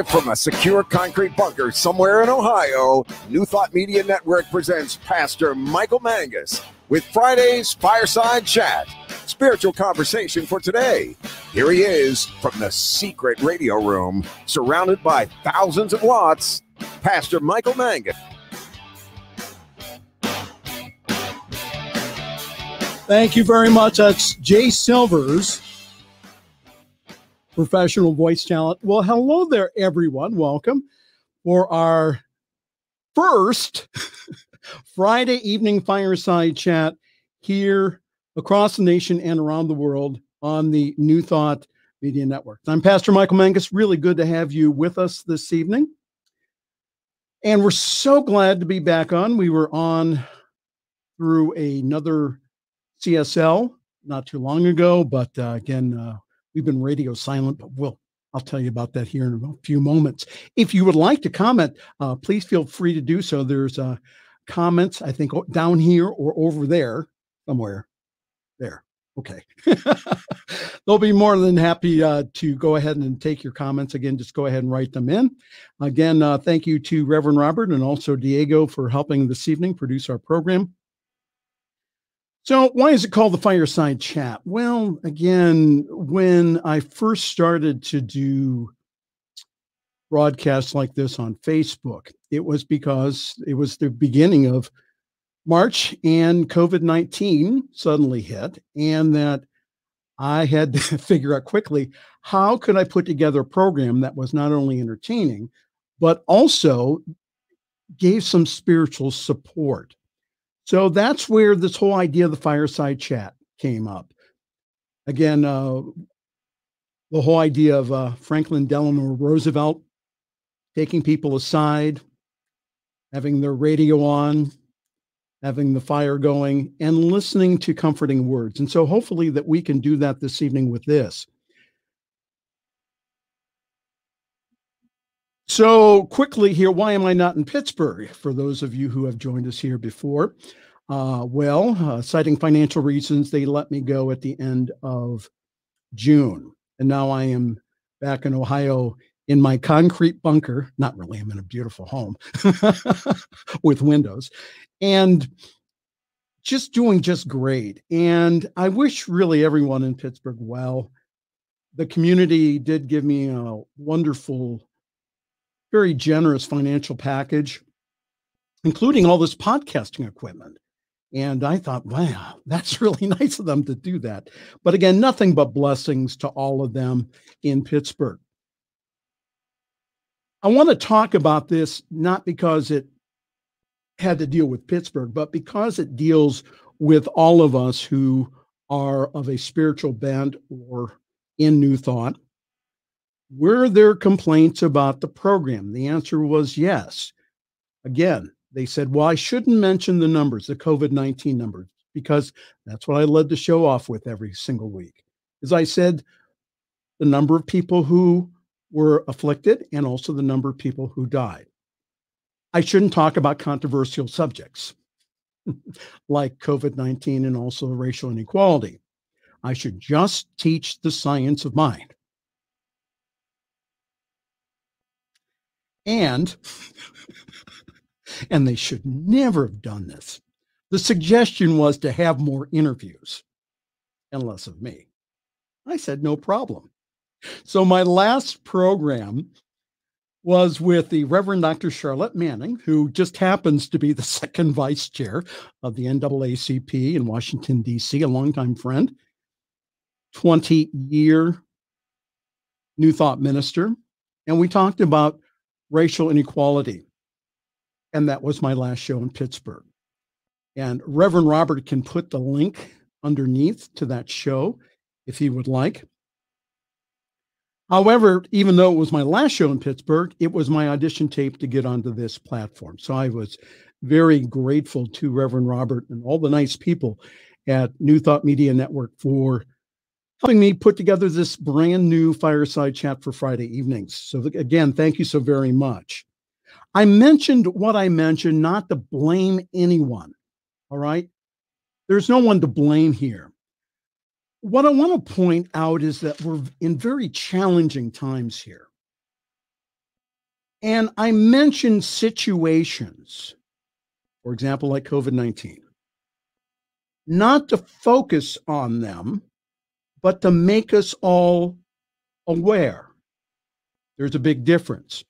Live from a secure concrete bunker somewhere in Ohio, New Thought Media Network presents Pastor Michael Mangus with Friday's Fireside Chat, spiritual conversation for today. Here he is from the secret radio room, surrounded by thousands of watts, Pastor Michael Mangus. Thank you very much. That's Jay Silvers professional voice talent. Well, hello there, everyone. Welcome for our first Friday evening fireside chat here across the nation and around the world on the New Thought Media Network. I'm Pastor Michael Mangus. Really good to have you with us this evening. And we're so glad to be back on. We were on through another CSL not too long ago, but uh, again, uh, We've been radio silent, but we'll I'll tell you about that here in a few moments. If you would like to comment, uh, please feel free to do so. There's uh, comments, I think, down here or over there somewhere. There. Okay. They'll be more than happy uh, to go ahead and take your comments. Again, just go ahead and write them in. Again, uh, thank you to Reverend Robert and also Diego for helping this evening produce our program. So, why is it called the Fireside Chat? Well, again, when I first started to do broadcasts like this on Facebook, it was because it was the beginning of March and COVID 19 suddenly hit, and that I had to figure out quickly how could I put together a program that was not only entertaining, but also gave some spiritual support so that's where this whole idea of the fireside chat came up. Again, uh, the whole idea of uh, Franklin Delano Roosevelt taking people aside, having their radio on, having the fire going, and listening to comforting words. And so hopefully that we can do that this evening with this. So, quickly here, why am I not in Pittsburgh? For those of you who have joined us here before, uh, well, uh, citing financial reasons, they let me go at the end of June. And now I am back in Ohio in my concrete bunker. Not really, I'm in a beautiful home with windows and just doing just great. And I wish really everyone in Pittsburgh well. The community did give me a wonderful very generous financial package, including all this podcasting equipment. And I thought, wow, that's really nice of them to do that. But again, nothing but blessings to all of them in Pittsburgh. I want to talk about this not because it had to deal with Pittsburgh, but because it deals with all of us who are of a spiritual bent or in New Thought were there complaints about the program? The answer was yes. Again, they said, well, I shouldn't mention the numbers, the COVID 19 numbers, because that's what I led the show off with every single week. As I said, the number of people who were afflicted and also the number of people who died. I shouldn't talk about controversial subjects like COVID 19 and also racial inequality. I should just teach the science of mind. And, and they should never have done this. The suggestion was to have more interviews and less of me. I said, no problem. So my last program was with the Reverend Dr. Charlotte Manning, who just happens to be the second vice chair of the NAACP in Washington, D.C., a longtime friend, 20 year New Thought minister. And we talked about racial inequality. And that was my last show in Pittsburgh. And Reverend Robert can put the link underneath to that show if he would like. However, even though it was my last show in Pittsburgh, it was my audition tape to get onto this platform. So I was very grateful to Reverend Robert and all the nice people at New Thought Media Network for helping me put together this brand new fireside chat for Friday evenings. So, again, thank you so very much. I mentioned what I mentioned, not to blame anyone. All right. There's no one to blame here. What I want to point out is that we're in very challenging times here. And I mentioned situations, for example, like COVID 19, not to focus on them, but to make us all aware. There's a big difference.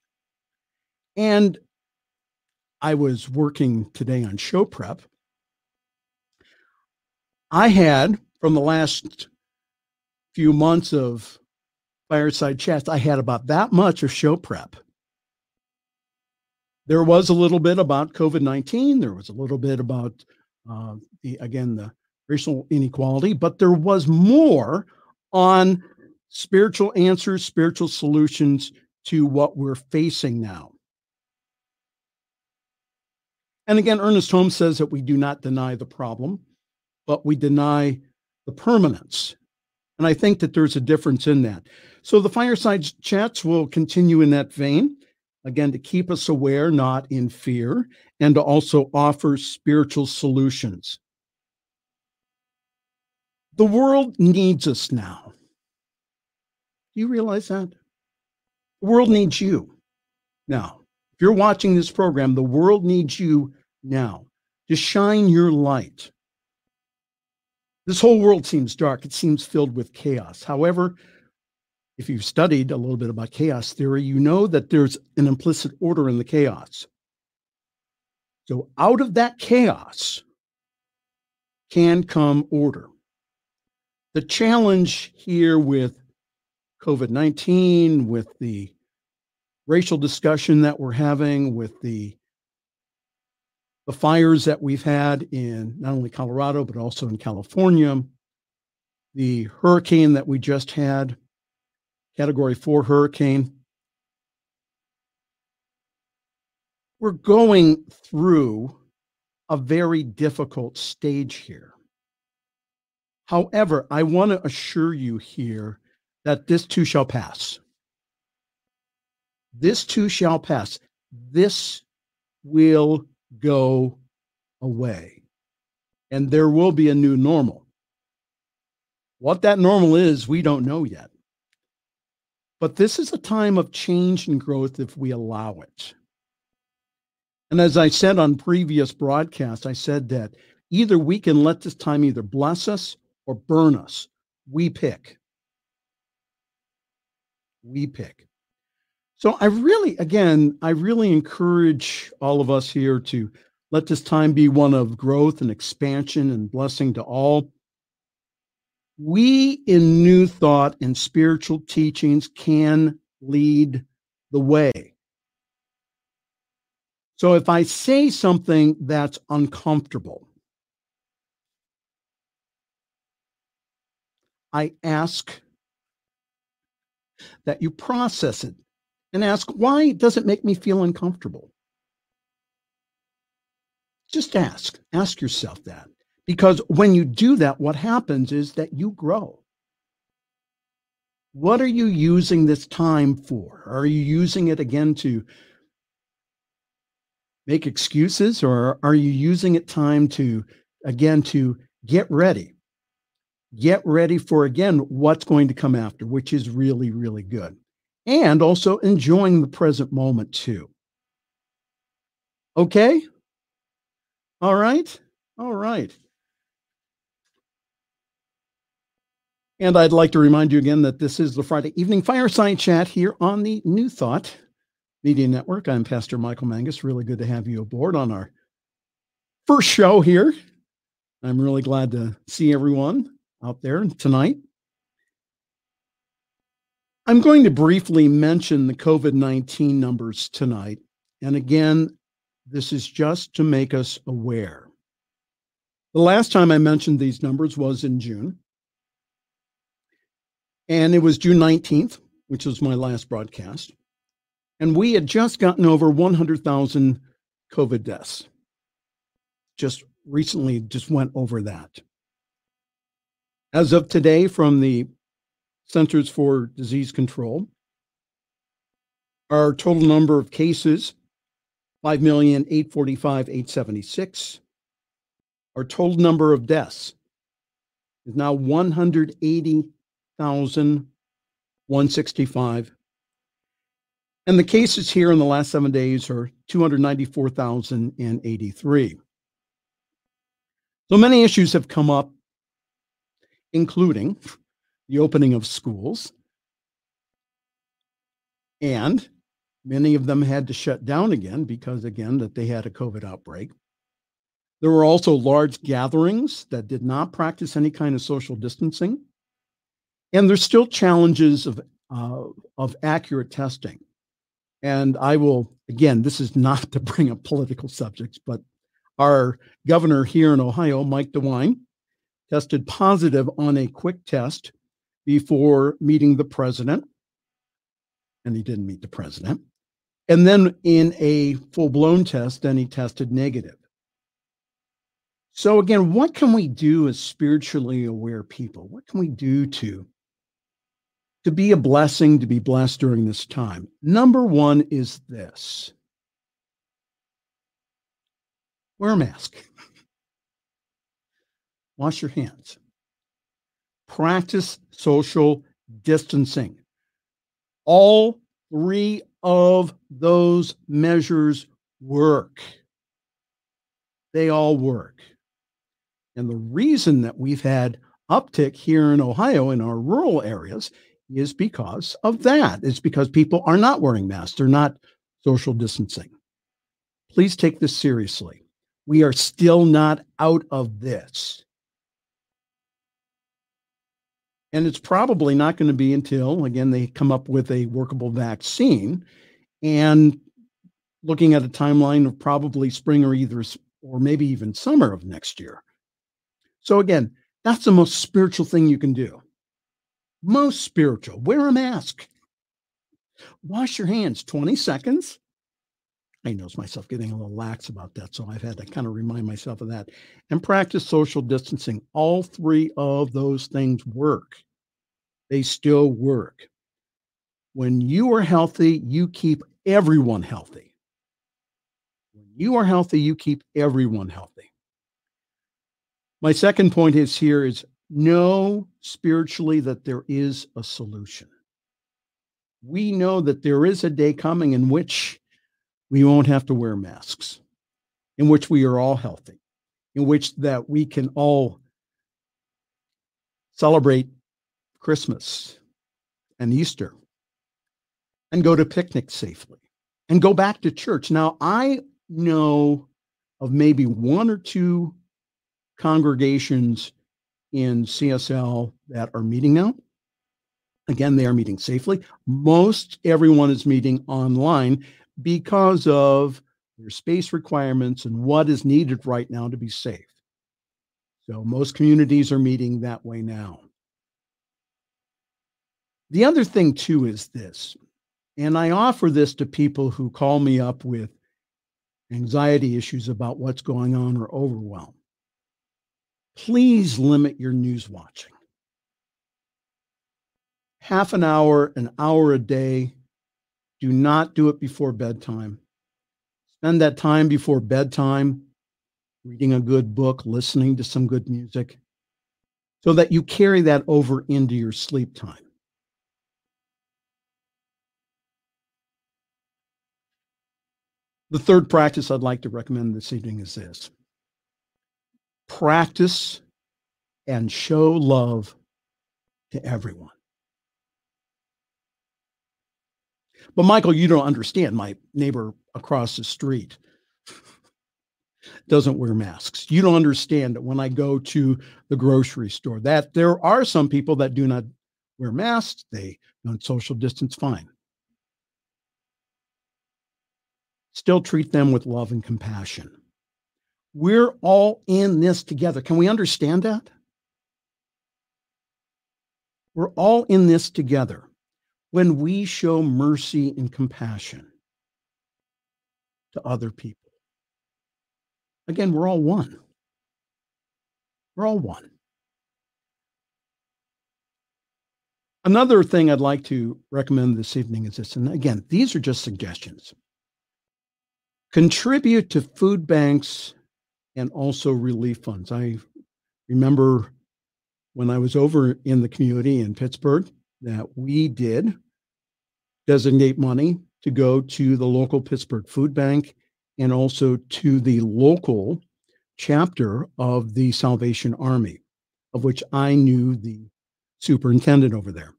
And I was working today on show prep. I had, from the last few months of fireside chats, I had about that much of show prep. There was a little bit about COVID 19. There was a little bit about, uh, the again, the racial inequality, but there was more on spiritual answers, spiritual solutions to what we're facing now. And again, Ernest Holmes says that we do not deny the problem, but we deny the permanence. And I think that there's a difference in that. So the fireside chats will continue in that vein, again, to keep us aware, not in fear, and to also offer spiritual solutions. The world needs us now. Do you realize that? The world needs you now. If you're watching this program, the world needs you now to shine your light. This whole world seems dark. It seems filled with chaos. However, if you've studied a little bit about chaos theory, you know that there's an implicit order in the chaos. So out of that chaos can come order. The challenge here with COVID 19, with the racial discussion that we're having, with the the fires that we've had in not only Colorado, but also in California, the hurricane that we just had, category four hurricane. We're going through a very difficult stage here. However, I want to assure you here that this too shall pass. This too shall pass. This will go away. And there will be a new normal. What that normal is, we don't know yet. But this is a time of change and growth if we allow it. And as I said on previous broadcasts, I said that either we can let this time either bless us or burn us. We pick. We pick. So I really, again, I really encourage all of us here to let this time be one of growth and expansion and blessing to all. We in New Thought and spiritual teachings can lead the way. So if I say something that's uncomfortable, I ask that you process it and ask, why does it make me feel uncomfortable? Just ask, ask yourself that. Because when you do that, what happens is that you grow. What are you using this time for? Are you using it again to make excuses or are you using it time to, again, to get ready? Get ready for, again, what's going to come after, which is really, really good and also enjoying the present moment too. Okay? All right? All right. And I'd like to remind you again that this is the Friday evening fireside chat here on the New Thought Media Network. I'm Pastor Michael Mangus. Really good to have you aboard on our first show here. I'm really glad to see everyone out there tonight. I'm going to briefly mention the COVID 19 numbers tonight. And again, this is just to make us aware. The last time I mentioned these numbers was in June. And it was June 19th, which was my last broadcast. And we had just gotten over 100,000 COVID deaths. Just recently, just went over that. As of today, from the Centers for Disease Control. Our total number of cases, 5,845,876. Our total number of deaths is now 180,165. And the cases here in the last seven days are 294,083. So many issues have come up, including the opening of schools. And many of them had to shut down again because, again, that they had a COVID outbreak. There were also large gatherings that did not practice any kind of social distancing. And there's still challenges of, uh, of accurate testing. And I will, again, this is not to bring up political subjects, but our governor here in Ohio, Mike DeWine, tested positive on a quick test before meeting the president. And he didn't meet the president. And then in a full blown test, then he tested negative. So, again, what can we do as spiritually aware people? What can we do to, to be a blessing, to be blessed during this time? Number one is this wear a mask, wash your hands, practice social distancing. All three of those measures work. They all work. And the reason that we've had uptick here in Ohio in our rural areas is because of that. It's because people are not wearing masks, they're not social distancing. Please take this seriously. We are still not out of this. And it's probably not going to be until, again, they come up with a workable vaccine and looking at a timeline of probably spring or either, or maybe even summer of next year. So, again, that's the most spiritual thing you can do. Most spiritual. Wear a mask. Wash your hands 20 seconds. I notice myself getting a little lax about that. So I've had to kind of remind myself of that and practice social distancing. All three of those things work, they still work. When you are healthy, you keep everyone healthy. When you are healthy, you keep everyone healthy. My second point is here is know spiritually that there is a solution. We know that there is a day coming in which we won't have to wear masks, in which we are all healthy, in which that we can all celebrate Christmas and Easter and go to picnics safely and go back to church. Now, I know of maybe one or two congregations in CSL that are meeting now. Again, they are meeting safely. Most everyone is meeting online because of their space requirements and what is needed right now to be safe. So most communities are meeting that way now. The other thing, too, is this, and I offer this to people who call me up with anxiety issues about what's going on or overwhelm please limit your news watching. Half an hour, an hour a day. Do not do it before bedtime. Spend that time before bedtime reading a good book, listening to some good music, so that you carry that over into your sleep time. The third practice I'd like to recommend this evening is this practice and show love to everyone. But Michael, you don't understand. My neighbor across the street doesn't wear masks. You don't understand that when I go to the grocery store, that there are some people that do not wear masks. They don't social distance fine. Still treat them with love and compassion. We're all in this together. Can we understand that? We're all in this together when we show mercy and compassion to other people. Again, we're all one. We're all one. Another thing I'd like to recommend this evening is this, and again, these are just suggestions. Contribute to food banks and also relief funds. I remember when I was over in the community in Pittsburgh that we did designate money to go to the local Pittsburgh Food Bank and also to the local chapter of the Salvation Army, of which I knew the superintendent over there.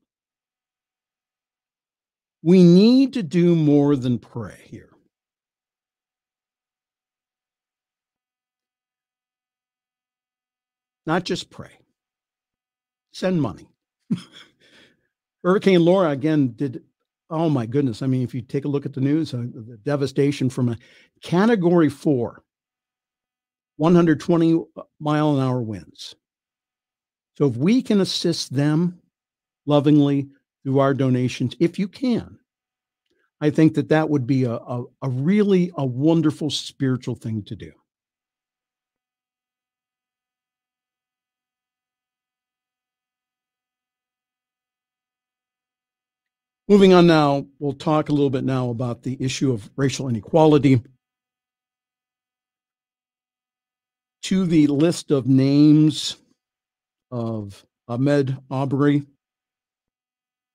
We need to do more than pray here. Not just pray, send money. Hurricane Laura again did. Oh my goodness. I mean, if you take a look at the news, uh, the devastation from a category four, 120 mile an hour winds. So if we can assist them lovingly through our donations, if you can, I think that that would be a, a, a really a wonderful spiritual thing to do. Moving on now, we'll talk a little bit now about the issue of racial inequality. To the list of names of Ahmaud Arbery,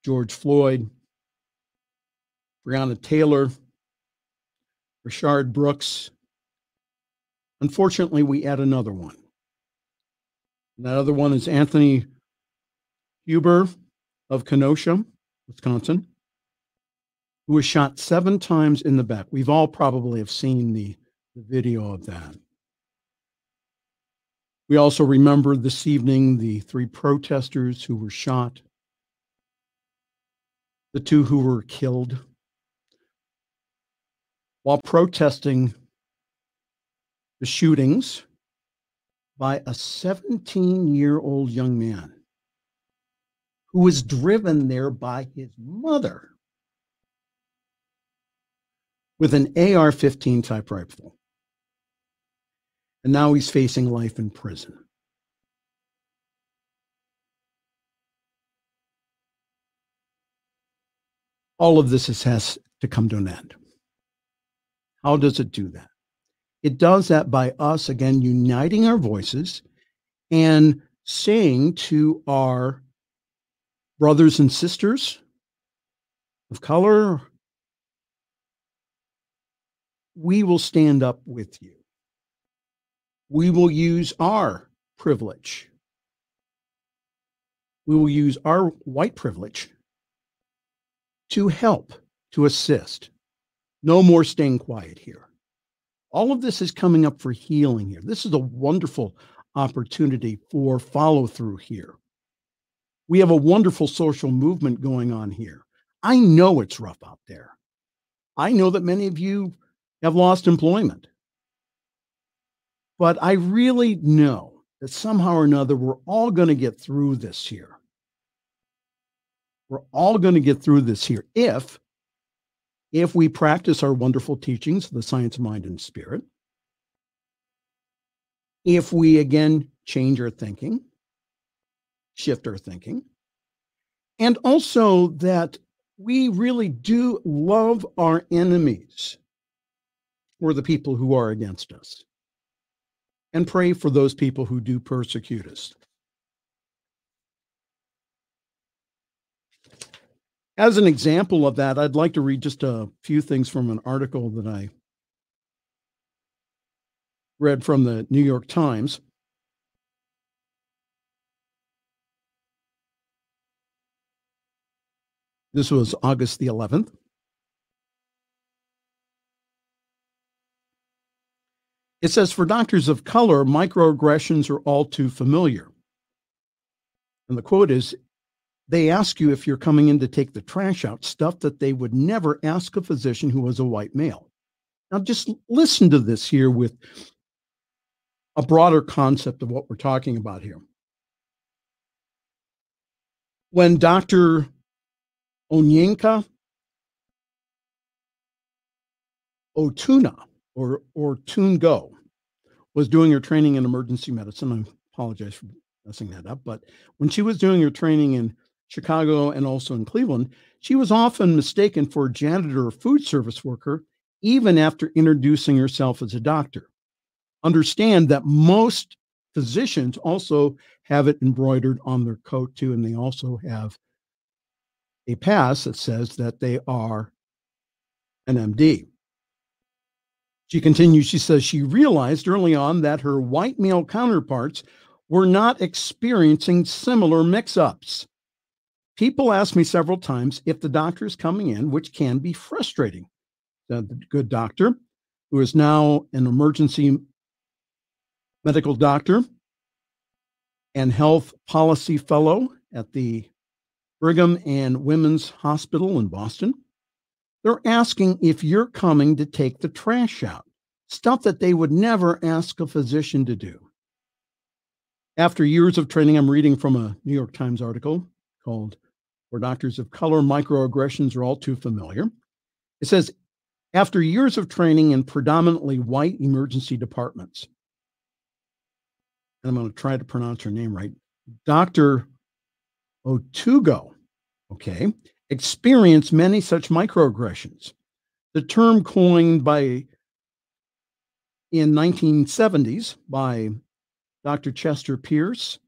George Floyd, Breonna Taylor, Rayshard Brooks. Unfortunately, we add another one. And that other one is Anthony Huber of Kenosha. Wisconsin, who was shot seven times in the back. We've all probably have seen the, the video of that. We also remember this evening the three protesters who were shot, the two who were killed while protesting the shootings by a 17 year old young man who was driven there by his mother with an AR 15 type rifle. And now he's facing life in prison. All of this has to come to an end. How does it do that? It does that by us, again, uniting our voices and saying to our brothers and sisters of color, we will stand up with you. We will use our privilege. We will use our white privilege to help, to assist. No more staying quiet here. All of this is coming up for healing here. This is a wonderful opportunity for follow through here. We have a wonderful social movement going on here. I know it's rough out there. I know that many of you have lost employment. But I really know that somehow or another, we're all going to get through this here. We're all going to get through this here if if we practice our wonderful teachings, the science of mind and spirit, if we again change our thinking, shift our thinking. And also that we really do love our enemies or the people who are against us and pray for those people who do persecute us. As an example of that, I'd like to read just a few things from an article that I read from the New York Times. This was August the 11th. It says for doctors of color, microaggressions are all too familiar. And the quote is they ask you if you're coming in to take the trash out, stuff that they would never ask a physician who was a white male. Now, just listen to this here with a broader concept of what we're talking about here. When Dr. Onyinka Otuna or or Tungo was doing her training in emergency medicine. I apologize for messing that up, but when she was doing her training in Chicago and also in Cleveland, she was often mistaken for a janitor or food service worker, even after introducing herself as a doctor. Understand that most physicians also have it embroidered on their coat too, and they also have a pass that says that they are an MD. She continues, she says she realized early on that her white male counterparts were not experiencing similar mix ups. People ask me several times if the doctor is coming in, which can be frustrating. The good doctor, who is now an emergency medical doctor and health policy fellow at the Brigham and Women's Hospital in Boston, they're asking if you're coming to take the trash out, stuff that they would never ask a physician to do. After years of training, I'm reading from a New York Times article called Where Doctors of Color Microaggressions Are All Too Familiar. It says, after years of training in predominantly white emergency departments, and I'm going to try to pronounce her name right, Dr. Otugo, okay, experience many such microaggressions. The term coined by in 1970s by Dr. Chester Pierce,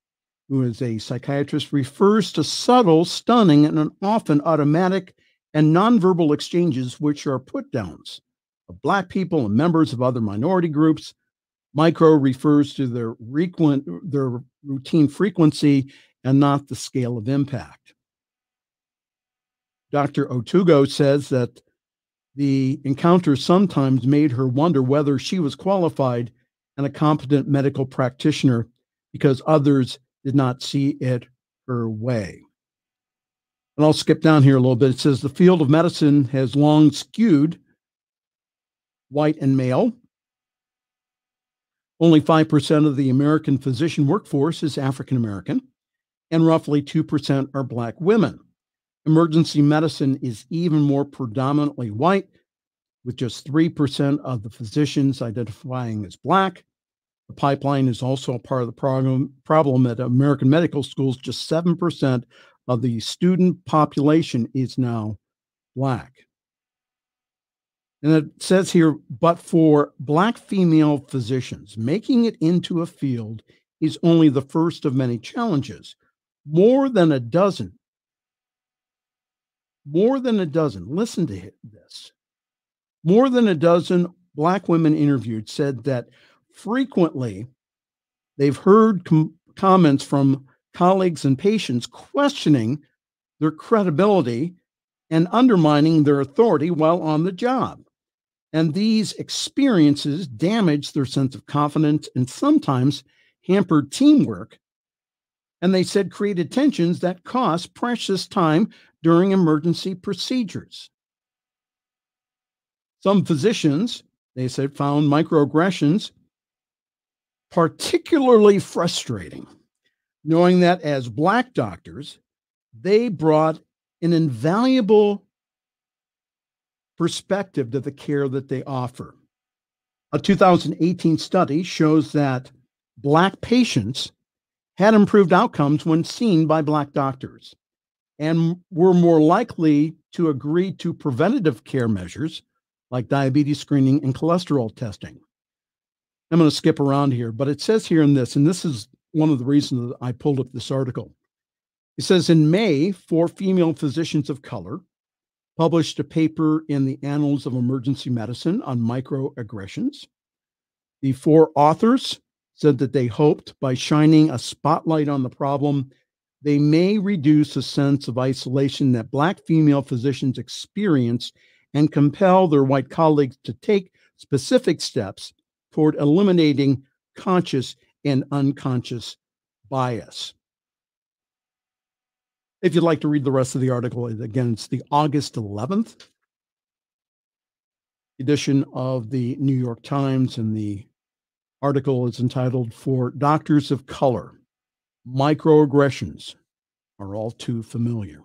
who is a psychiatrist, refers to subtle, stunning, and often automatic and nonverbal exchanges which are put downs of Black people and members of other minority groups. Micro refers to their, frequent, their routine frequency and not the scale of impact. Dr. Otugo says that the encounter sometimes made her wonder whether she was qualified and a competent medical practitioner because others did not see it her way. And I'll skip down here a little bit. It says the field of medicine has long skewed white and male. Only 5% of the American physician workforce is African American, and roughly 2% are Black women. Emergency medicine is even more predominantly white, with just 3% of the physicians identifying as Black. The pipeline is also a part of the problem, problem at American medical schools. Just 7% of the student population is now Black. And it says here, but for Black female physicians, making it into a field is only the first of many challenges. More than a dozen more than a dozen, listen to this, more than a dozen Black women interviewed said that frequently they've heard com- comments from colleagues and patients questioning their credibility and undermining their authority while on the job. And these experiences damage their sense of confidence and sometimes hampered teamwork. And they said created tensions that cost precious time during emergency procedures. Some physicians, they said, found microaggressions particularly frustrating, knowing that as Black doctors, they brought an invaluable perspective to the care that they offer. A 2018 study shows that Black patients had improved outcomes when seen by Black doctors and were more likely to agree to preventative care measures like diabetes screening and cholesterol testing. I'm going to skip around here, but it says here in this, and this is one of the reasons that I pulled up this article. It says in May, four female physicians of color published a paper in the Annals of Emergency Medicine on microaggressions. The four authors said that they hoped by shining a spotlight on the problem they may reduce a sense of isolation that Black female physicians experience and compel their white colleagues to take specific steps toward eliminating conscious and unconscious bias. If you'd like to read the rest of the article, again, it's the August 11th edition of the New York Times, and the article is entitled For Doctors of Color Microaggressions are all too familiar.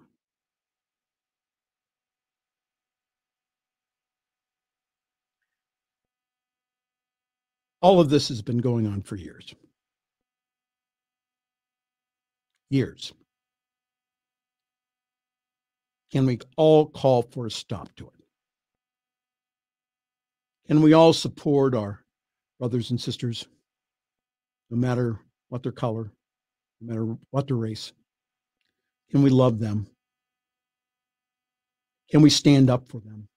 All of this has been going on for years. Years. Can we all call for a stop to it? Can we all support our brothers and sisters, no matter what their color, no matter what their race? Can we love them? Can we stand up for them?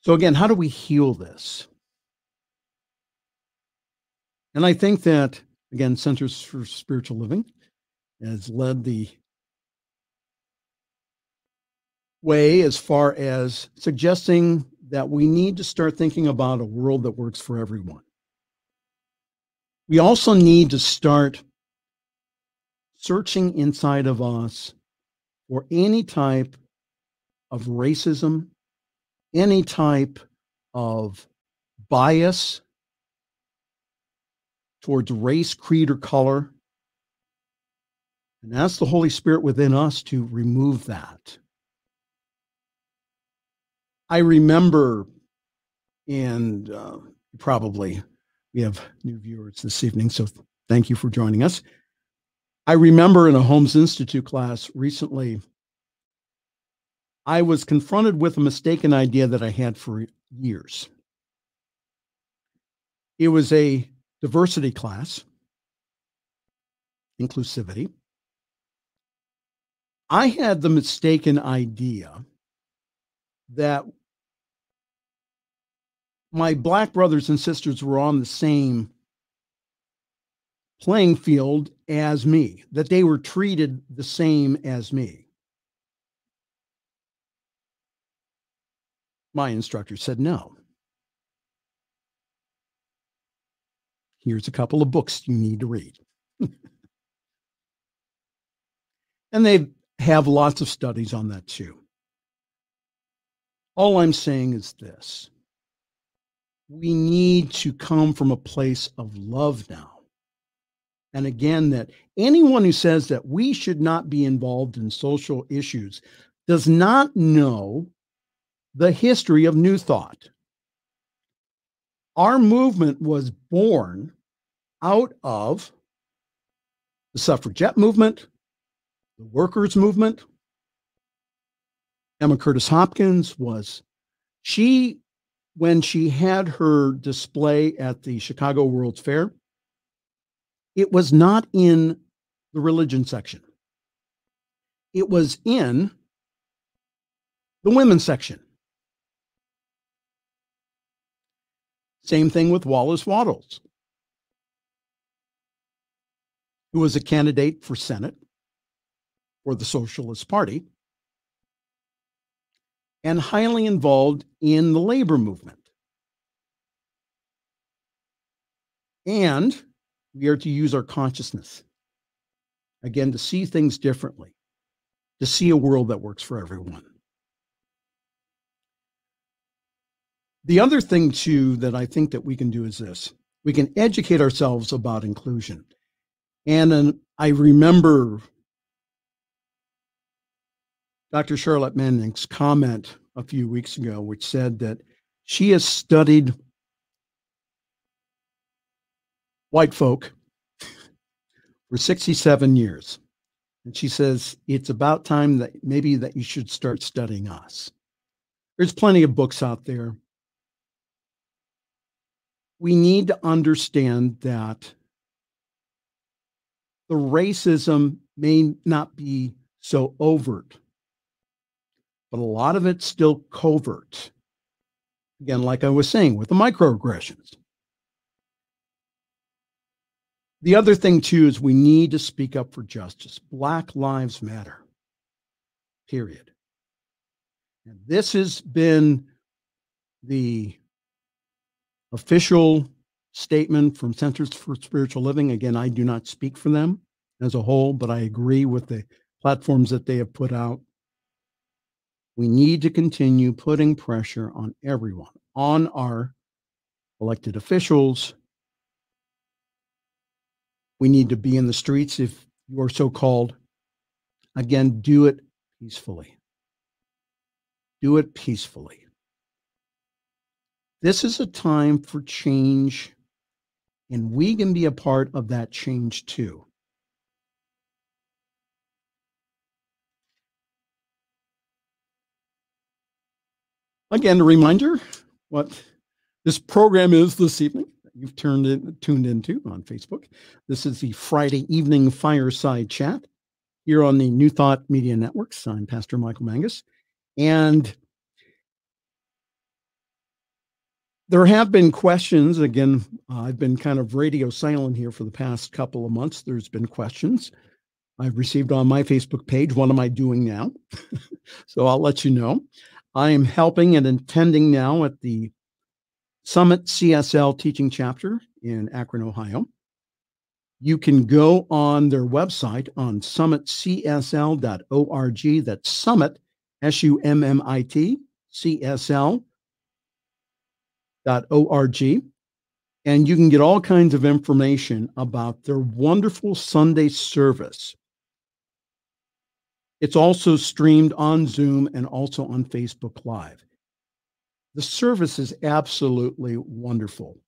So, again, how do we heal this? And I think that, again, Centers for Spiritual Living has led the way as far as suggesting that we need to start thinking about a world that works for everyone. We also need to start searching inside of us for any type of racism, any type of bias towards race, creed, or color. And ask the Holy Spirit within us to remove that. I remember, and uh, probably we have new viewers this evening, so thank you for joining us. I remember in a Holmes Institute class recently, I was confronted with a mistaken idea that I had for years. It was a diversity class, inclusivity. I had the mistaken idea that my black brothers and sisters were on the same playing field as me, that they were treated the same as me. My instructor said no. Here's a couple of books you need to read. and they have lots of studies on that too. All I'm saying is this we need to come from a place of love now. And again, that anyone who says that we should not be involved in social issues does not know the history of New Thought. Our movement was born out of the suffragette movement, the workers' movement, Emma Curtis Hopkins was, she, when she had her display at the Chicago World's Fair, it was not in the religion section. It was in the women's section. Same thing with Wallace Wattles, who was a candidate for Senate for the Socialist Party and highly involved in the labor movement. And we are to use our consciousness again to see things differently, to see a world that works for everyone. The other thing too that I think that we can do is this. We can educate ourselves about inclusion. And um, I remember Dr. Charlotte Manning's comment a few weeks ago, which said that she has studied white folk for 67 years. And she says, it's about time that maybe that you should start studying us. There's plenty of books out there. We need to understand that the racism may not be so overt but a lot of it's still covert. Again, like I was saying with the microaggressions. The other thing, too, is we need to speak up for justice. Black Lives Matter, period. And this has been the official statement from Centers for Spiritual Living. Again, I do not speak for them as a whole, but I agree with the platforms that they have put out. We need to continue putting pressure on everyone, on our elected officials. We need to be in the streets if you are so called. Again, do it peacefully. Do it peacefully. This is a time for change, and we can be a part of that change too. Again, a reminder what this program is this evening you've turned in, tuned into on Facebook. This is the Friday evening fireside chat here on the New Thought Media Networks. I'm Pastor Michael Mangus. And there have been questions. Again, uh, I've been kind of radio silent here for the past couple of months. There's been questions I've received on my Facebook page. What am I doing now? so I'll let you know. I am helping and attending now at the Summit CSL teaching chapter in Akron, Ohio. You can go on their website on summitcsl.org. That's summit, S U M M I T, C S L dot org, and you can get all kinds of information about their wonderful Sunday service. It's also streamed on Zoom and also on Facebook Live. The service is absolutely wonderful.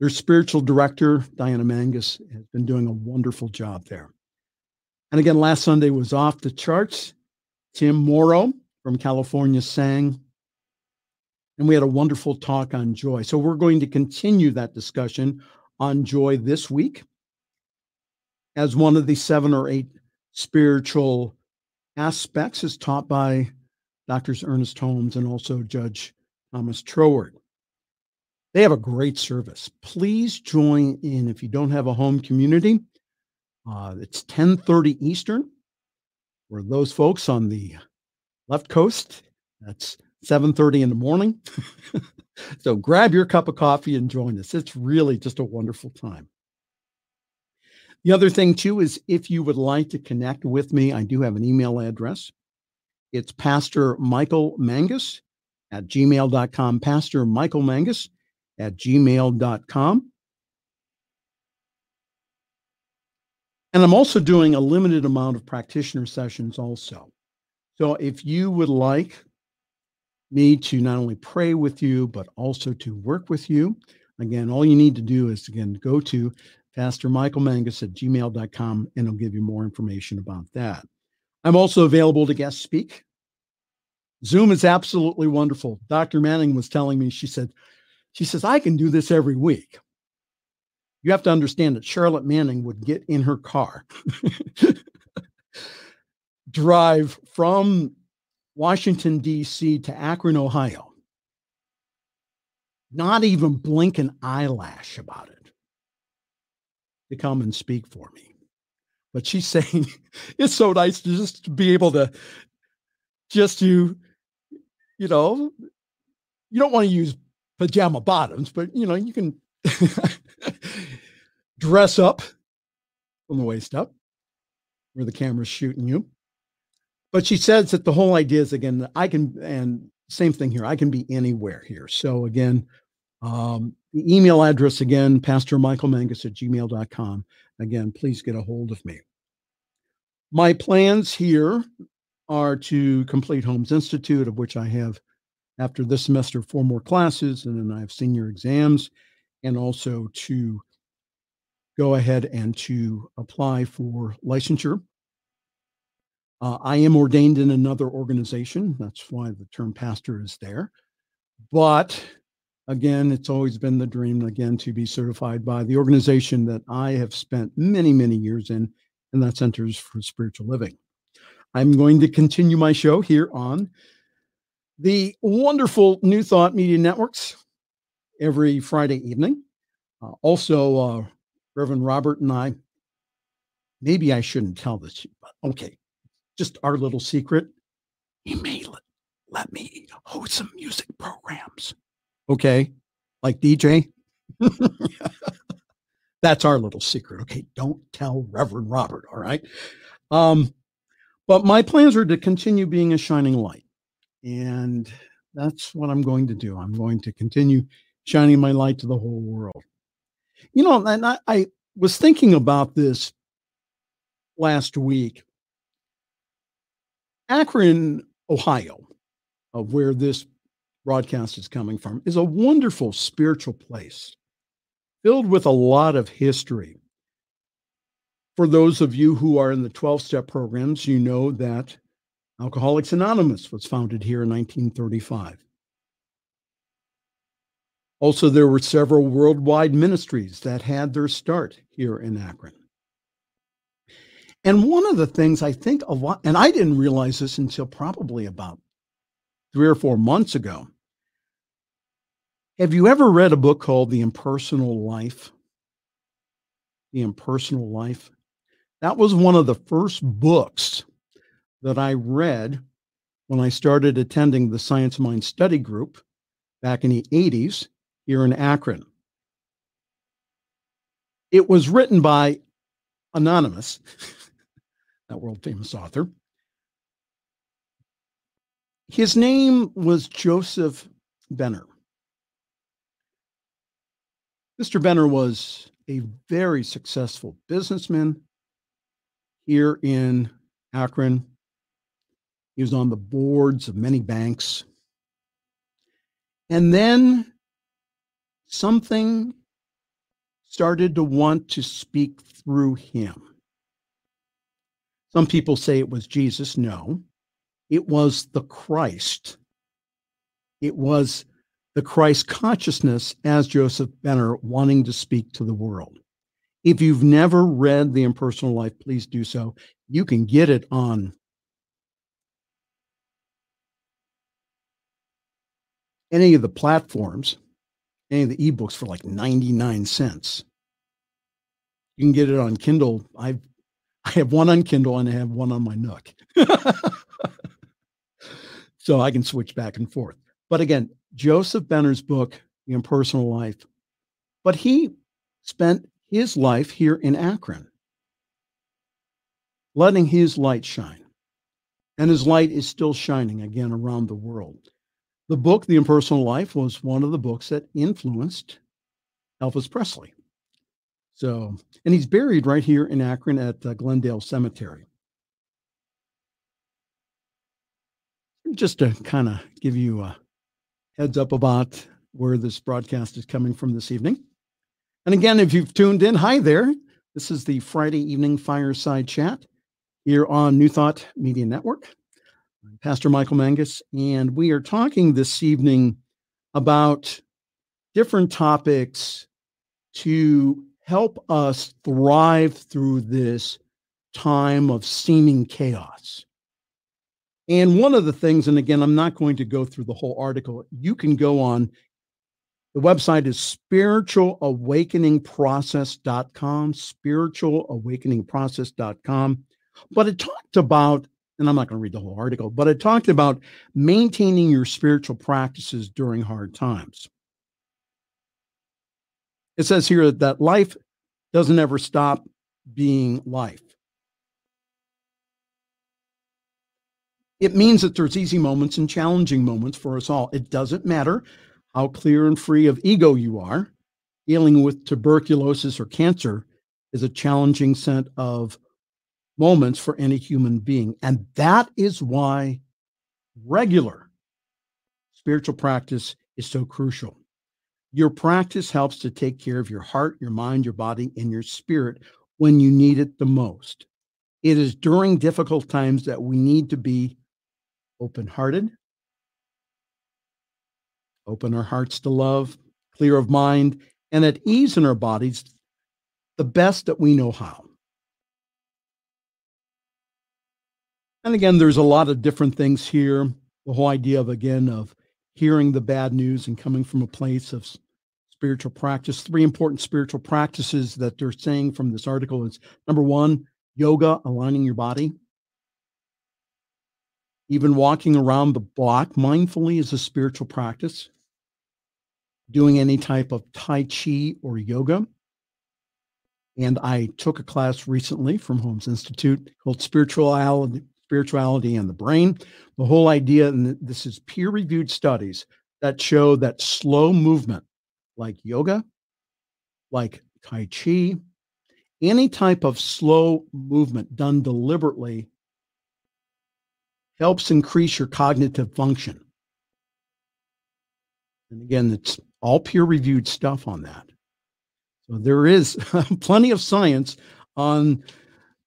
Their spiritual director, Diana Mangus, has been doing a wonderful job there. And again, last Sunday was off the charts. Tim Morrow from California sang and we had a wonderful talk on joy. So we're going to continue that discussion on joy this week as one of the seven or eight spiritual aspects is taught by Doctors Ernest Holmes and also Judge Thomas Troward. They have a great service. Please join in if you don't have a home community. Uh, it's 10:30 Eastern. For those folks on the left coast, that's 7:30 in the morning. so grab your cup of coffee and join us. It's really just a wonderful time. The other thing too is if you would like to connect with me, I do have an email address. It's Pastor Michael Mangus at gmail.com. Pastor Michael Mangus at gmail.com. And I'm also doing a limited amount of practitioner sessions also. So if you would like me to not only pray with you, but also to work with you. Again, all you need to do is, again, go to Pastor Michael Mangus at gmail.com and I'll give you more information about that. I'm also available to guest speak. Zoom is absolutely wonderful. Dr. Manning was telling me, she said, she says, I can do this every week. You have to understand that Charlotte Manning would get in her car, drive from Washington, D.C. to Akron, Ohio. Not even blink an eyelash about it to come and speak for me. But she's saying it's so nice to just be able to just to, you know, you don't want to use pajama bottoms, but you know, you can dress up from the waist up where the camera's shooting you but she says that the whole idea is again that i can and same thing here i can be anywhere here so again um, the email address again pastor michael mangus at gmail.com again please get a hold of me my plans here are to complete holmes institute of which i have after this semester four more classes and then i have senior exams and also to go ahead and to apply for licensure uh, I am ordained in another organization. That's why the term pastor is there. But again, it's always been the dream, again, to be certified by the organization that I have spent many, many years in, and that Centers for Spiritual Living. I'm going to continue my show here on the wonderful New Thought Media Networks every Friday evening. Uh, also, uh, Reverend Robert and I, maybe I shouldn't tell this, but okay just our little secret. He may let, let me host some music programs. Okay. Like DJ. That's our little secret. Okay. Don't tell Reverend Robert. All right. Um, but my plans are to continue being a shining light. And that's what I'm going to do. I'm going to continue shining my light to the whole world. You know, and I, I was thinking about this last week Akron, Ohio, of where this broadcast is coming from, is a wonderful spiritual place filled with a lot of history. For those of you who are in the 12 step programs, you know that Alcoholics Anonymous was founded here in 1935. Also, there were several worldwide ministries that had their start here in Akron. And one of the things I think a lot, and I didn't realize this until probably about three or four months ago, Have you ever read a book called The Impersonal Life? The Impersonal Life. That was one of the first books that I read when I started attending the Science Mind Study Group back in the 80s here in Akron. It was written by Anonymous, that world famous author. His name was Joseph Benner. Mr. Benner was a very successful businessman here in Akron. He was on the boards of many banks. And then something started to want to speak through him. Some people say it was Jesus. No, it was the Christ. It was the Christ consciousness as Joseph Benner wanting to speak to the world. If you've never read The Impersonal Life, please do so. You can get it on any of the platforms, any of the ebooks for like 99 cents. You can get it on Kindle. I've I have one on Kindle and I have one on my Nook. so I can switch back and forth. But again, Joseph Benner's book, The Impersonal Life, but he spent his life here in Akron, letting his light shine. And his light is still shining again around the world. The book, The Impersonal Life, was one of the books that influenced Elvis Presley. So, and he's buried right here in Akron at uh, Glendale Cemetery. Just to kind of give you a heads up about where this broadcast is coming from this evening. And again, if you've tuned in, hi there. This is the Friday evening fireside chat here on New Thought Media Network. I'm Pastor Michael Mangus, and we are talking this evening about different topics to help us thrive through this time of seeming chaos. And one of the things, and again, I'm not going to go through the whole article, you can go on. The website is spiritualawakeningprocess.com, spiritualawakeningprocess.com. But it talked about, and I'm not going to read the whole article, but it talked about maintaining your spiritual practices during hard times. It says here that life doesn't ever stop being life. It means that there's easy moments and challenging moments for us all. It doesn't matter how clear and free of ego you are. Dealing with tuberculosis or cancer is a challenging set of moments for any human being. And that is why regular spiritual practice is so crucial. Your practice helps to take care of your heart, your mind, your body, and your spirit when you need it the most. It is during difficult times that we need to be open hearted, open our hearts to love, clear of mind, and at ease in our bodies the best that we know how. And again, there's a lot of different things here. The whole idea of, again, of hearing the bad news and coming from a place of spiritual practice. Three important spiritual practices that they're saying from this article is number one, yoga, aligning your body. Even walking around the block mindfully is a spiritual practice. Doing any type of Tai Chi or yoga. And I took a class recently from Holmes Institute called Spirituality, Spirituality and the Brain. The whole idea, and this is peer reviewed studies that show that slow movement, like yoga, like Tai Chi, any type of slow movement done deliberately helps increase your cognitive function. And again, it's all peer reviewed stuff on that. So there is plenty of science on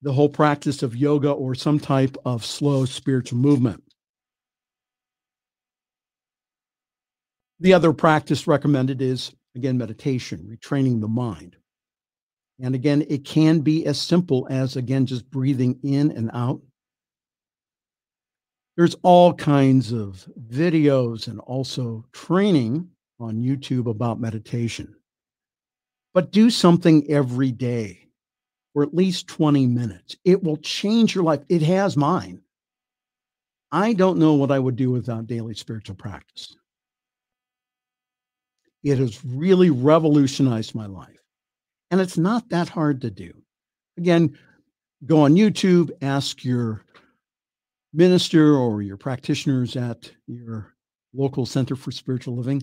the whole practice of yoga or some type of slow spiritual movement. The other practice recommended is, again, meditation, retraining the mind. And again, it can be as simple as, again, just breathing in and out there's all kinds of videos and also training on YouTube about meditation. But do something every day for at least 20 minutes. It will change your life. It has mine. I don't know what I would do without daily spiritual practice. It has really revolutionized my life. And it's not that hard to do. Again, go on YouTube, ask your minister or your practitioners at your local center for spiritual living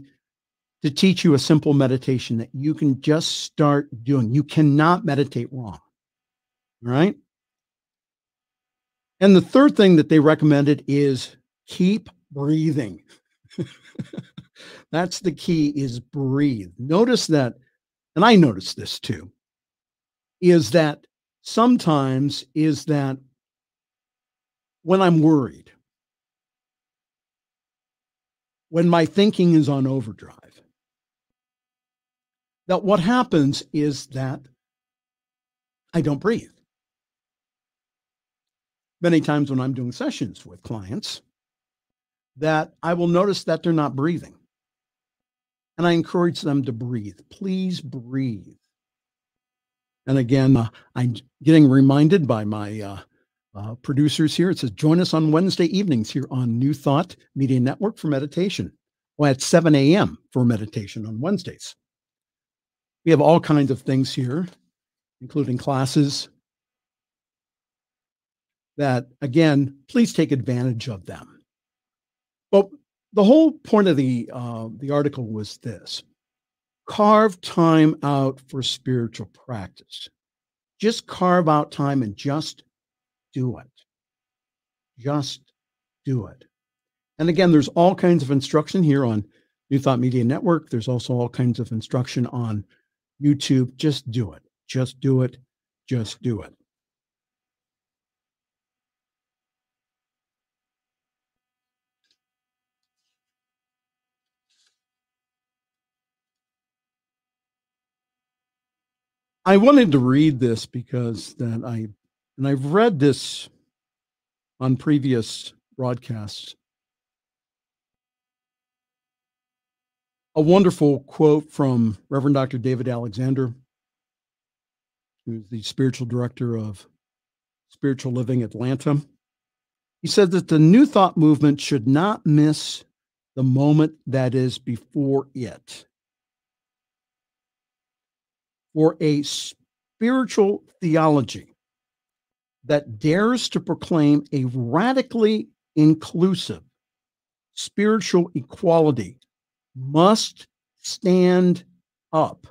to teach you a simple meditation that you can just start doing. You cannot meditate wrong. All right. And the third thing that they recommended is keep breathing. That's the key is breathe. Notice that, and I noticed this too, is that sometimes is that when I'm worried, when my thinking is on overdrive, that what happens is that I don't breathe. Many times when I'm doing sessions with clients, that I will notice that they're not breathing. And I encourage them to breathe. Please breathe. And again, uh, I'm getting reminded by my uh, uh, producers here. It says, join us on Wednesday evenings here on New Thought Media Network for meditation. Well, at 7 a.m. for meditation on Wednesdays. We have all kinds of things here, including classes that, again, please take advantage of them. But the whole point of the uh, the article was this: carve time out for spiritual practice. Just carve out time and just do it. Just do it. And again, there's all kinds of instruction here on New Thought Media Network. There's also all kinds of instruction on YouTube. Just do it. Just do it. Just do it. I wanted to read this because that I and I've read this on previous broadcasts. A wonderful quote from Reverend Dr. David Alexander, who's the spiritual director of Spiritual Living Atlanta. He said that the New Thought movement should not miss the moment that is before it for a spiritual theology that dares to proclaim a radically inclusive spiritual equality must stand up,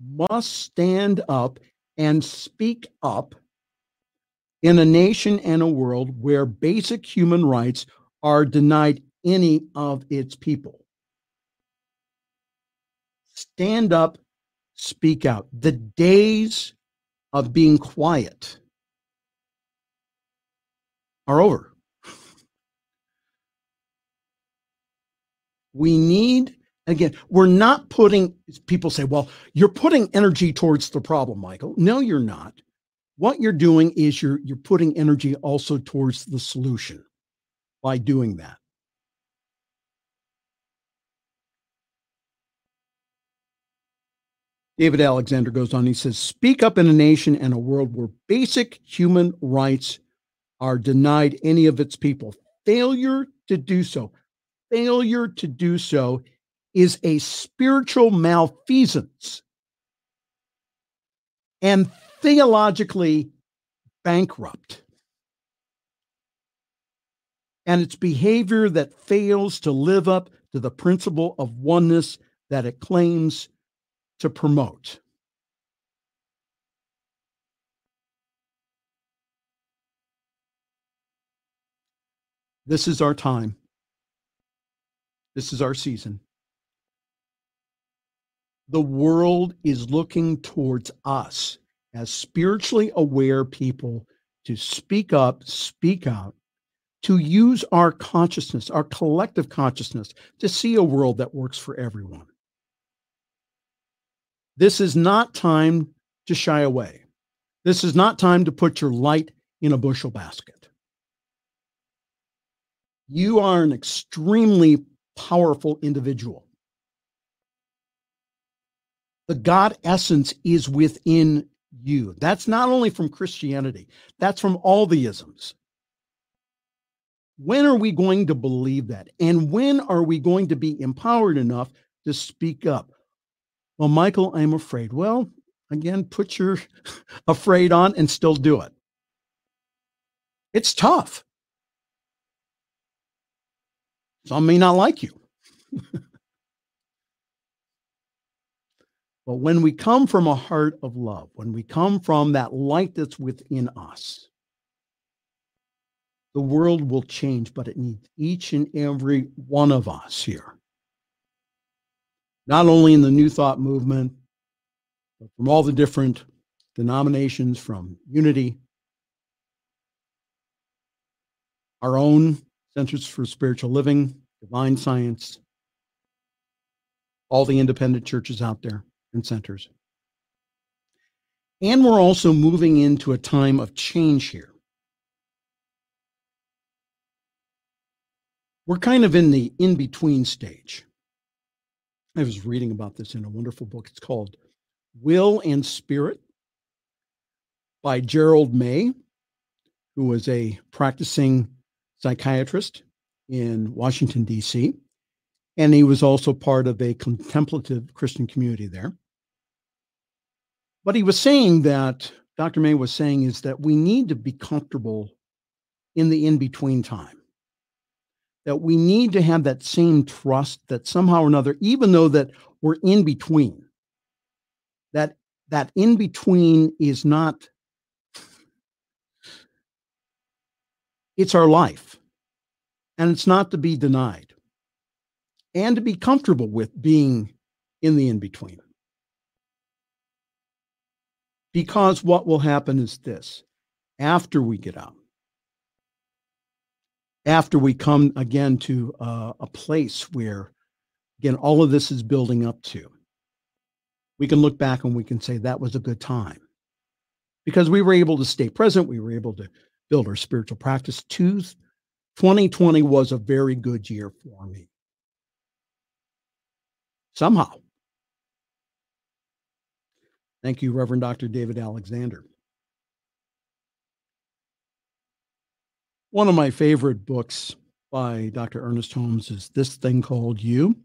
must stand up and speak up in a nation and a world where basic human rights are denied any of its people. Stand up speak out. The days of being quiet are over. We need, again, we're not putting, people say, well, you're putting energy towards the problem, Michael. No, you're not. What you're doing is you're, you're putting energy also towards the solution by doing that. David Alexander goes on, he says, Speak up in a nation and a world where basic human rights are denied any of its people. Failure to do so, failure to do so is a spiritual malfeasance and theologically bankrupt. And it's behavior that fails to live up to the principle of oneness that it claims to promote. This is our time. This is our season. The world is looking towards us as spiritually aware people to speak up, speak out, to use our consciousness, our collective consciousness, to see a world that works for everyone. This is not time to shy away. This is not time to put your light in a bushel basket. You are an extremely powerful individual. The God essence is within you. That's not only from Christianity, that's from all the isms. When are we going to believe that? And when are we going to be empowered enough to speak up? Well, Michael, I'm afraid. Well, again, put your afraid on and still do it. It's tough. Some may not like you. but when we come from a heart of love, when we come from that light that's within us, the world will change, but it needs each and every one of us here. Not only in the New Thought movement, but from all the different denominations, from Unity, our own Centers for Spiritual Living, Divine Science, all the independent churches out there and centers. And we're also moving into a time of change here. We're kind of in the in between stage. I was reading about this in a wonderful book. It's called Will and Spirit by Gerald May, who was a practicing psychiatrist in Washington, D.C. And he was also part of a contemplative Christian community there. But he was saying that, Dr. May was saying, is that we need to be comfortable in the in between time that we need to have that same trust that somehow or another, even though that we're in between, that that in between is not it's our life. And it's not to be denied. And to be comfortable with being in the in between because what will happen is this. After we get out after we come again to uh, a place where, again, all of this is building up to, we can look back and we can say that was a good time because we were able to stay present. We were able to build our spiritual practice. 2020 was a very good year for me. Somehow. Thank you, Reverend Dr. David Alexander. One of my favorite books by Dr. Ernest Holmes is This Thing Called You.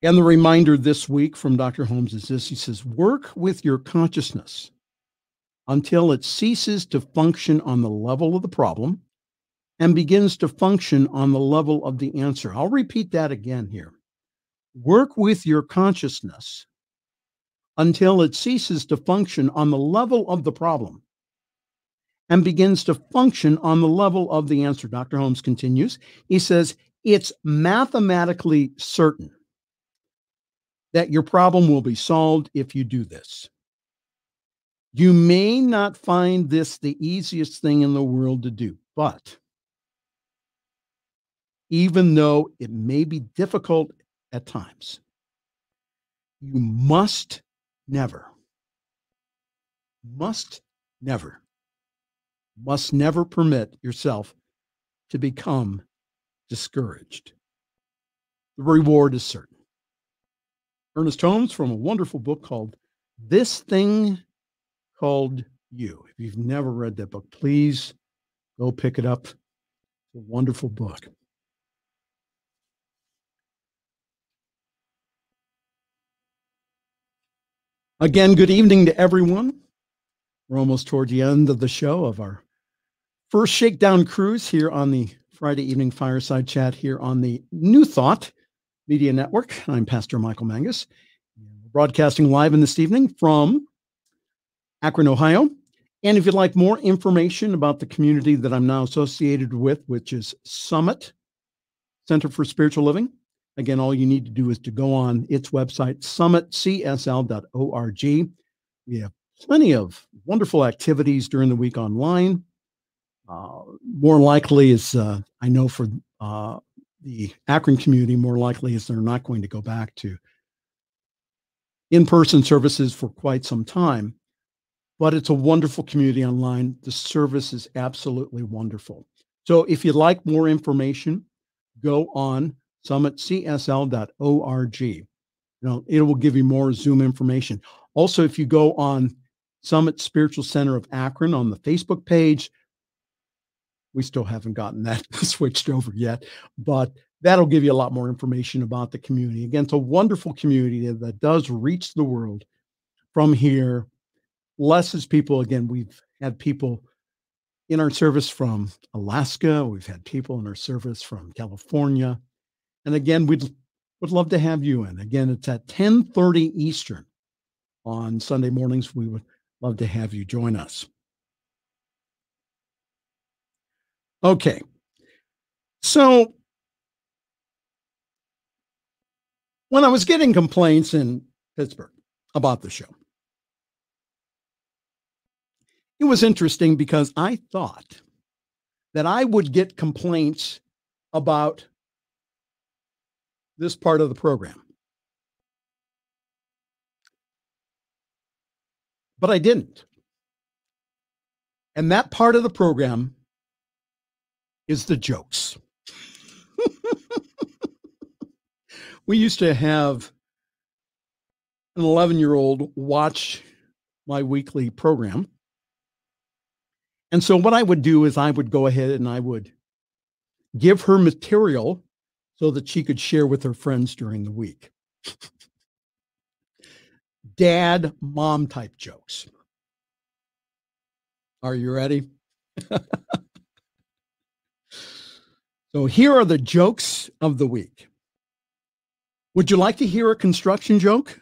And the reminder this week from Dr. Holmes is this he says, Work with your consciousness until it ceases to function on the level of the problem and begins to function on the level of the answer. I'll repeat that again here. Work with your consciousness until it ceases to function on the level of the problem and begins to function on the level of the answer. Dr. Holmes continues. He says, It's mathematically certain that your problem will be solved if you do this. You may not find this the easiest thing in the world to do, but even though it may be difficult at times, you must never, must never must never permit yourself to become discouraged. The reward is certain. Ernest Holmes from a wonderful book called This Thing Called You. If you've never read that book, please go pick it up. It's a wonderful book. Again, good evening to everyone. We're almost toward the end of the show of our First shakedown cruise here on the Friday evening fireside chat here on the New Thought Media Network. I'm Pastor Michael Mangus. Broadcasting live in this evening from Akron, Ohio. And if you'd like more information about the community that I'm now associated with, which is Summit Center for Spiritual Living, again, all you need to do is to go on its website, summitcsl.org. We have plenty of wonderful activities during the week online more likely is, uh, I know for uh, the Akron community, more likely is they're not going to go back to in person services for quite some time. But it's a wonderful community online. The service is absolutely wonderful. So if you'd like more information, go on summitcsl.org. You know, it will give you more Zoom information. Also, if you go on Summit Spiritual Center of Akron on the Facebook page, we still haven't gotten that switched over yet, but that'll give you a lot more information about the community. Again, it's a wonderful community that does reach the world from here, blesses people. Again, we've had people in our service from Alaska, we've had people in our service from California. And again, we'd would love to have you in. Again, it's at 10:30 Eastern on Sunday mornings. We would love to have you join us. Okay. So when I was getting complaints in Pittsburgh about the show, it was interesting because I thought that I would get complaints about this part of the program. But I didn't. And that part of the program is the jokes. we used to have an 11 year old watch my weekly program. And so, what I would do is I would go ahead and I would give her material so that she could share with her friends during the week. Dad, mom type jokes. Are you ready? so, here are the jokes of the week. Would you like to hear a construction joke?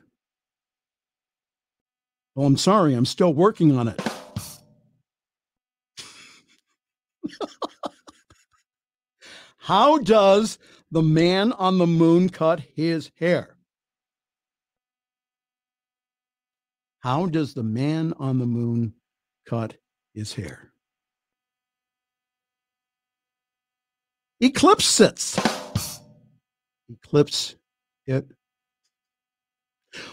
Oh, I'm sorry, I'm still working on it. How does the man on the moon cut his hair? How does the man on the moon cut his hair? Eclipse it. Eclipse it.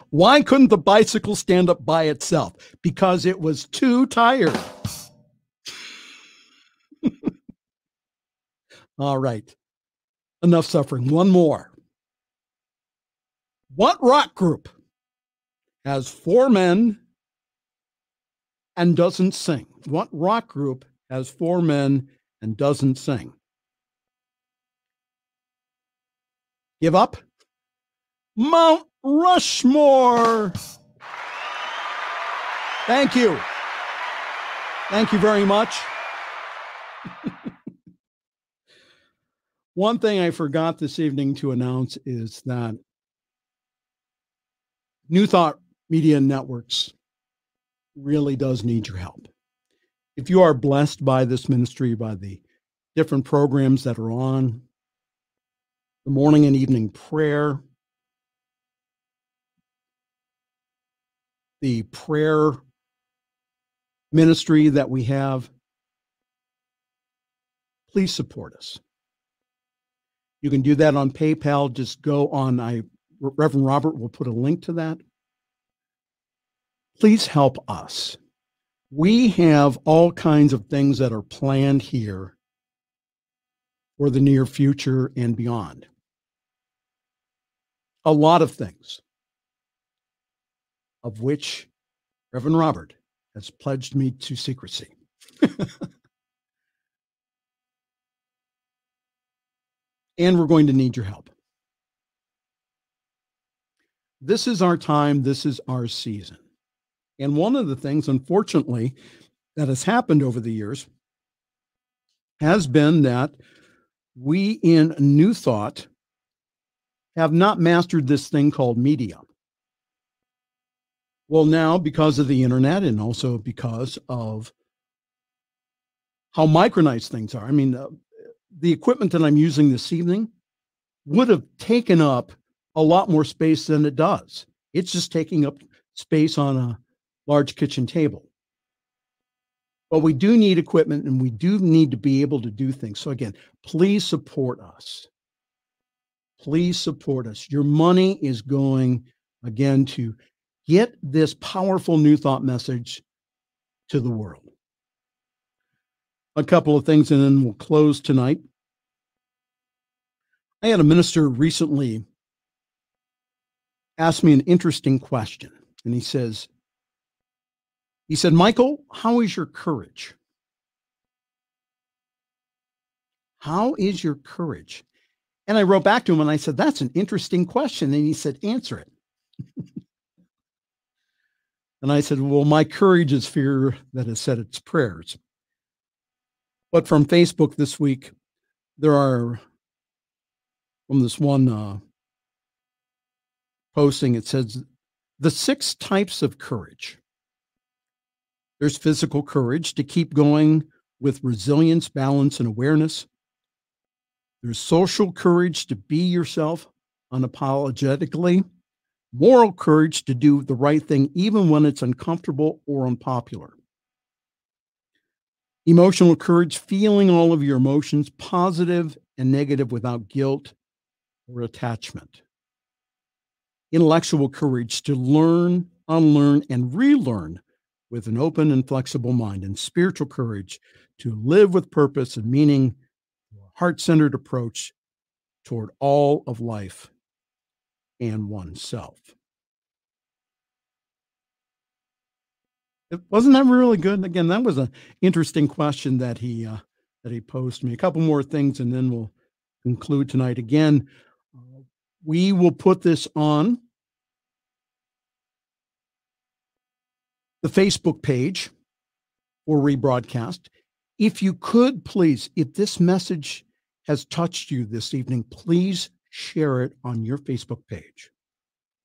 Why couldn't the bicycle stand up by itself? Because it was too tired. All right. Enough suffering. One more. What rock group has four men and doesn't sing? What rock group has four men and doesn't sing? Give up? Mount Rushmore. Thank you. Thank you very much. One thing I forgot this evening to announce is that New Thought Media Networks really does need your help. If you are blessed by this ministry, by the different programs that are on, the morning and evening prayer, the prayer ministry that we have, please support us. You can do that on PayPal. Just go on. I Reverend Robert will put a link to that. Please help us. We have all kinds of things that are planned here for the near future and beyond. A lot of things, of which Reverend Robert has pledged me to secrecy. and we're going to need your help. This is our time, this is our season. And one of the things, unfortunately, that has happened over the years has been that we in New Thought have not mastered this thing called media. Well, now, because of the internet and also because of how micronized things are, I mean, uh, the equipment that I'm using this evening would have taken up a lot more space than it does. It's just taking up space on a large kitchen table. But we do need equipment and we do need to be able to do things. So, again, please support us. Please support us. Your money is going, again, to get this powerful new thought message to the world a couple of things and then we'll close tonight. I had a minister recently ask me an interesting question. And he says, he said, Michael, how is your courage? How is your courage? And I wrote back to him and I said, That's an interesting question. And he said, Answer it. and I said, Well, my courage is fear that has said its prayers. But from Facebook this week, there are from this one uh, posting, it says the six types of courage. There's physical courage to keep going with resilience, balance, and awareness. There's social courage to be yourself unapologetically, moral courage to do the right thing even when it's uncomfortable or unpopular. Emotional courage, feeling all of your emotions, positive and negative, without guilt or attachment intellectual courage to learn, unlearn, and relearn with an open and flexible mind, and spiritual courage to live with purpose and meaning, heart centered approach toward all of life and oneself. It, wasn't that really good? Again, that was an interesting question that he uh, that he posed me. A couple more things, and then we'll conclude tonight. Again, we will put this on the Facebook page or rebroadcast. If you could please, if this message has touched you this evening, please share it on your Facebook page.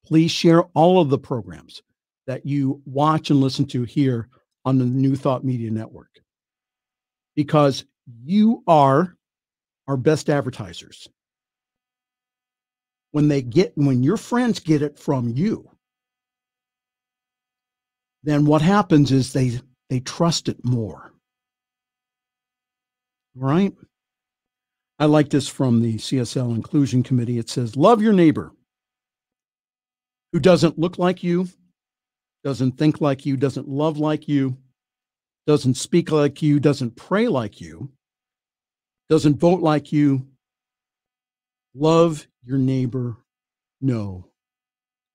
Please share all of the programs that you watch and listen to here on the New Thought Media Network. Because you are our best advertisers. When they get when your friends get it from you then what happens is they they trust it more. Right i like this from the csl inclusion committee it says love your neighbor who doesn't look like you doesn't think like you doesn't love like you doesn't speak like you doesn't pray like you doesn't vote like you love your neighbor, no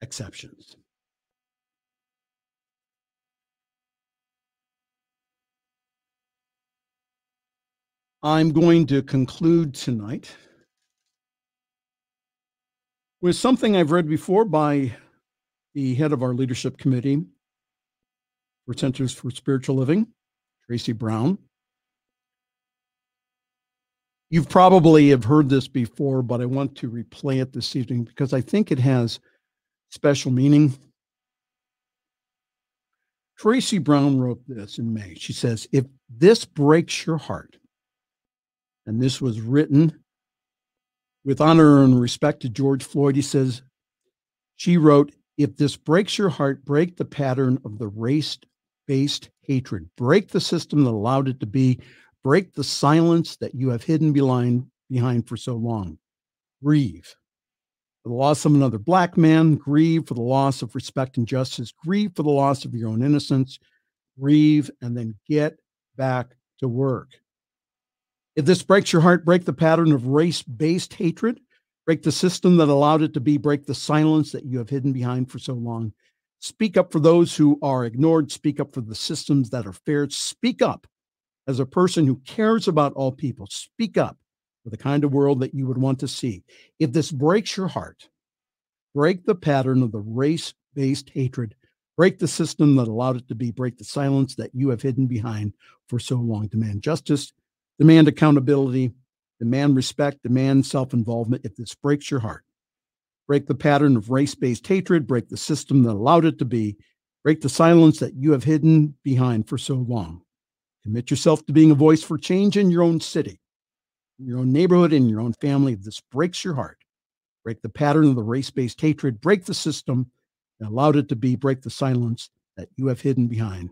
exceptions. I'm going to conclude tonight with something I've read before by the head of our leadership committee for Centers for Spiritual Living, Tracy Brown. You've probably have heard this before, but I want to replay it this evening because I think it has special meaning. Tracy Brown wrote this in May. She says, If this breaks your heart, and this was written with honor and respect to George Floyd, he says, she wrote, If this breaks your heart, break the pattern of the race based hatred, break the system that allowed it to be, Break the silence that you have hidden behind, behind for so long. Grieve for the loss of another black man. Grieve for the loss of respect and justice. Grieve for the loss of your own innocence. Grieve and then get back to work. If this breaks your heart, break the pattern of race based hatred. Break the system that allowed it to be. Break the silence that you have hidden behind for so long. Speak up for those who are ignored. Speak up for the systems that are fair. Speak up as a person who cares about all people, speak up for the kind of world that you would want to see. If this breaks your heart, break the pattern of the race based hatred, break the system that allowed it to be, break the silence that you have hidden behind for so long. Demand justice, demand accountability, demand respect, demand self involvement. If this breaks your heart, break the pattern of race based hatred, break the system that allowed it to be, break the silence that you have hidden behind for so long. Commit yourself to being a voice for change in your own city, in your own neighborhood, in your own family. If this breaks your heart, break the pattern of the race based hatred, break the system that allowed it to be, break the silence that you have hidden behind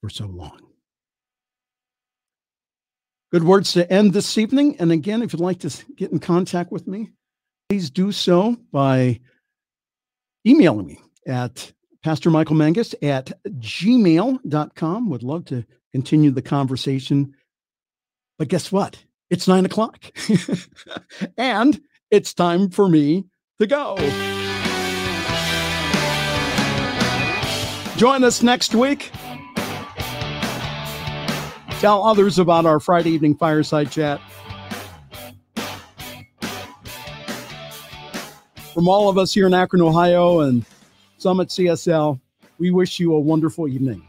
for so long. Good words to end this evening. And again, if you'd like to get in contact with me, please do so by emailing me at Pastor Michael Mangus at gmail.com. Would love to continue the conversation. But guess what? It's nine o'clock. and it's time for me to go. Join us next week. Tell others about our Friday evening fireside chat. From all of us here in Akron, Ohio, and Summit CSL, we wish you a wonderful evening.